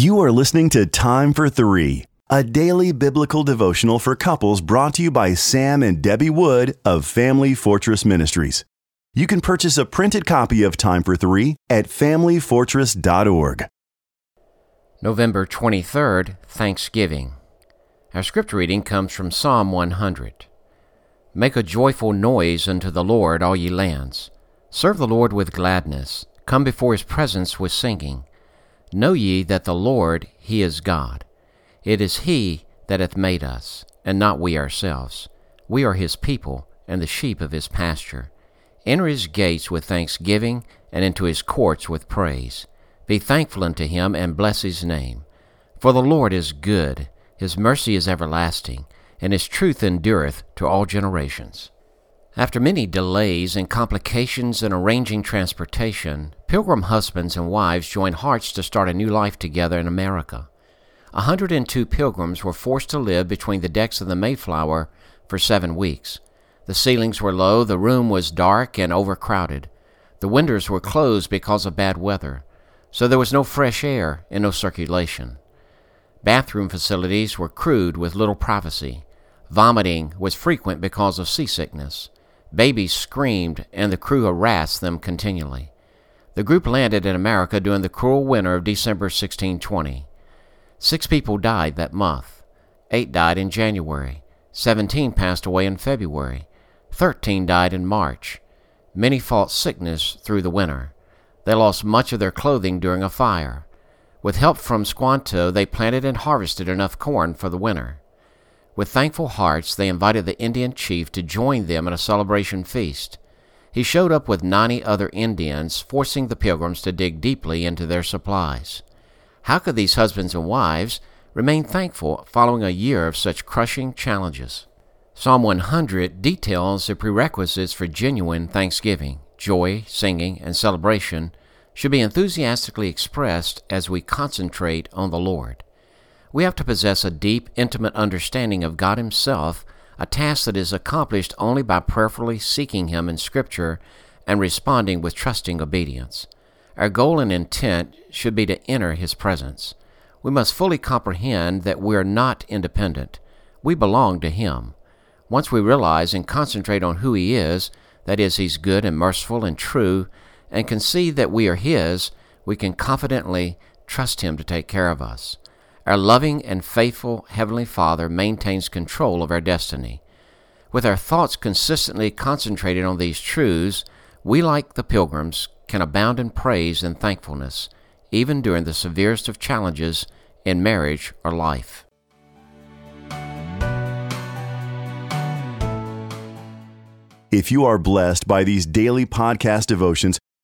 You are listening to Time for Three, a daily biblical devotional for couples brought to you by Sam and Debbie Wood of Family Fortress Ministries. You can purchase a printed copy of Time for Three at familyfortress.org. November 23rd, Thanksgiving. Our scripture reading comes from Psalm 100. Make a joyful noise unto the Lord, all ye lands. Serve the Lord with gladness. Come before his presence with singing. Know ye that the Lord, He is God. It is He that hath made us, and not we ourselves. We are His people, and the sheep of His pasture. Enter His gates with thanksgiving, and into His courts with praise. Be thankful unto Him, and bless His name. For the Lord is good, His mercy is everlasting, and His truth endureth to all generations. After many delays and complications in arranging transportation, pilgrim husbands and wives joined hearts to start a new life together in America. A 102 pilgrims were forced to live between the decks of the Mayflower for seven weeks. The ceilings were low, the room was dark and overcrowded. The windows were closed because of bad weather, so there was no fresh air and no circulation. Bathroom facilities were crude with little privacy. Vomiting was frequent because of seasickness. Babies screamed, and the crew harassed them continually. The group landed in America during the cruel winter of December 1620. Six people died that month. Eight died in January. Seventeen passed away in February. Thirteen died in March. Many fought sickness through the winter. They lost much of their clothing during a fire. With help from Squanto, they planted and harvested enough corn for the winter. With thankful hearts, they invited the Indian chief to join them in a celebration feast. He showed up with ninety other Indians, forcing the pilgrims to dig deeply into their supplies. How could these husbands and wives remain thankful following a year of such crushing challenges? Psalm 100 details the prerequisites for genuine thanksgiving. Joy, singing, and celebration should be enthusiastically expressed as we concentrate on the Lord. We have to possess a deep, intimate understanding of God Himself, a task that is accomplished only by prayerfully seeking Him in Scripture and responding with trusting obedience. Our goal and intent should be to enter His presence. We must fully comprehend that we are not independent. We belong to Him. Once we realize and concentrate on who He is, that is, He's good and merciful and true, and can see that we are His, we can confidently trust Him to take care of us. Our loving and faithful Heavenly Father maintains control of our destiny. With our thoughts consistently concentrated on these truths, we, like the pilgrims, can abound in praise and thankfulness, even during the severest of challenges in marriage or life. If you are blessed by these daily podcast devotions,